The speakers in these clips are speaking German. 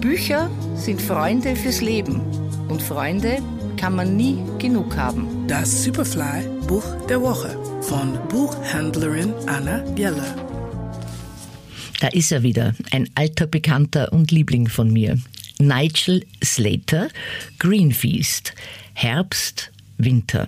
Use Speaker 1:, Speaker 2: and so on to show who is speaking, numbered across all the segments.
Speaker 1: Bücher sind Freunde fürs Leben und Freunde kann man nie genug haben.
Speaker 2: Das Superfly Buch der Woche von Buchhändlerin Anna Bieler.
Speaker 3: Da ist er wieder, ein alter Bekannter und Liebling von mir. Nigel Slater, Greenfeast, Herbst, Winter,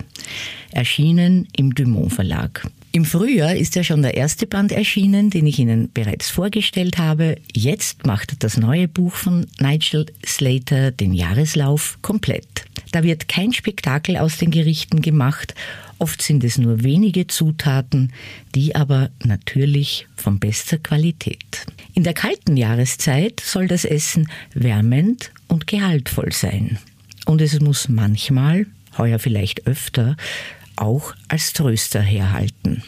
Speaker 3: erschienen im Dumont Verlag. Im Frühjahr ist ja schon der erste Band erschienen, den ich Ihnen bereits vorgestellt habe. Jetzt macht das neue Buch von Nigel Slater den Jahreslauf komplett. Da wird kein Spektakel aus den Gerichten gemacht, oft sind es nur wenige Zutaten, die aber natürlich von bester Qualität. In der kalten Jahreszeit soll das Essen wärmend und gehaltvoll sein. Und es muss manchmal, heuer vielleicht öfter, auch als Tröster herhalten.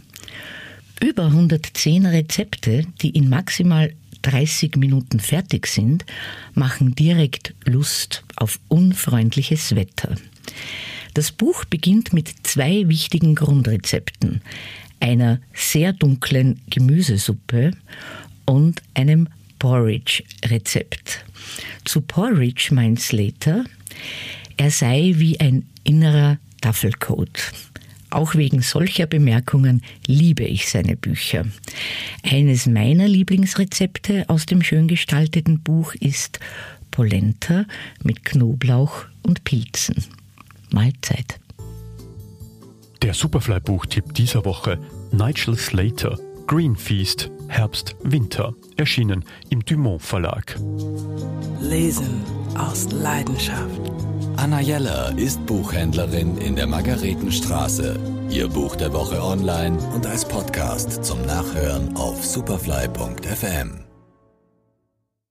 Speaker 3: Über 110 Rezepte, die in maximal 30 Minuten fertig sind, machen direkt Lust auf unfreundliches Wetter. Das Buch beginnt mit zwei wichtigen Grundrezepten, einer sehr dunklen Gemüsesuppe und einem Porridge-Rezept. Zu Porridge meint Slater, er sei wie ein innerer Taffelcode. Auch wegen solcher Bemerkungen liebe ich seine Bücher. Eines meiner Lieblingsrezepte aus dem schön gestalteten Buch ist Polenta mit Knoblauch und Pilzen. Mahlzeit.
Speaker 4: Der Superfly-Buchtipp dieser Woche: Nigel Slater, Green Feast, Herbst, Winter, erschienen im Dumont Verlag.
Speaker 2: Lesen aus Leidenschaft.
Speaker 5: Anna Jeller ist Buchhändlerin in der Margaretenstraße. Ihr Buch der Woche online und als Podcast zum Nachhören auf superfly.fm.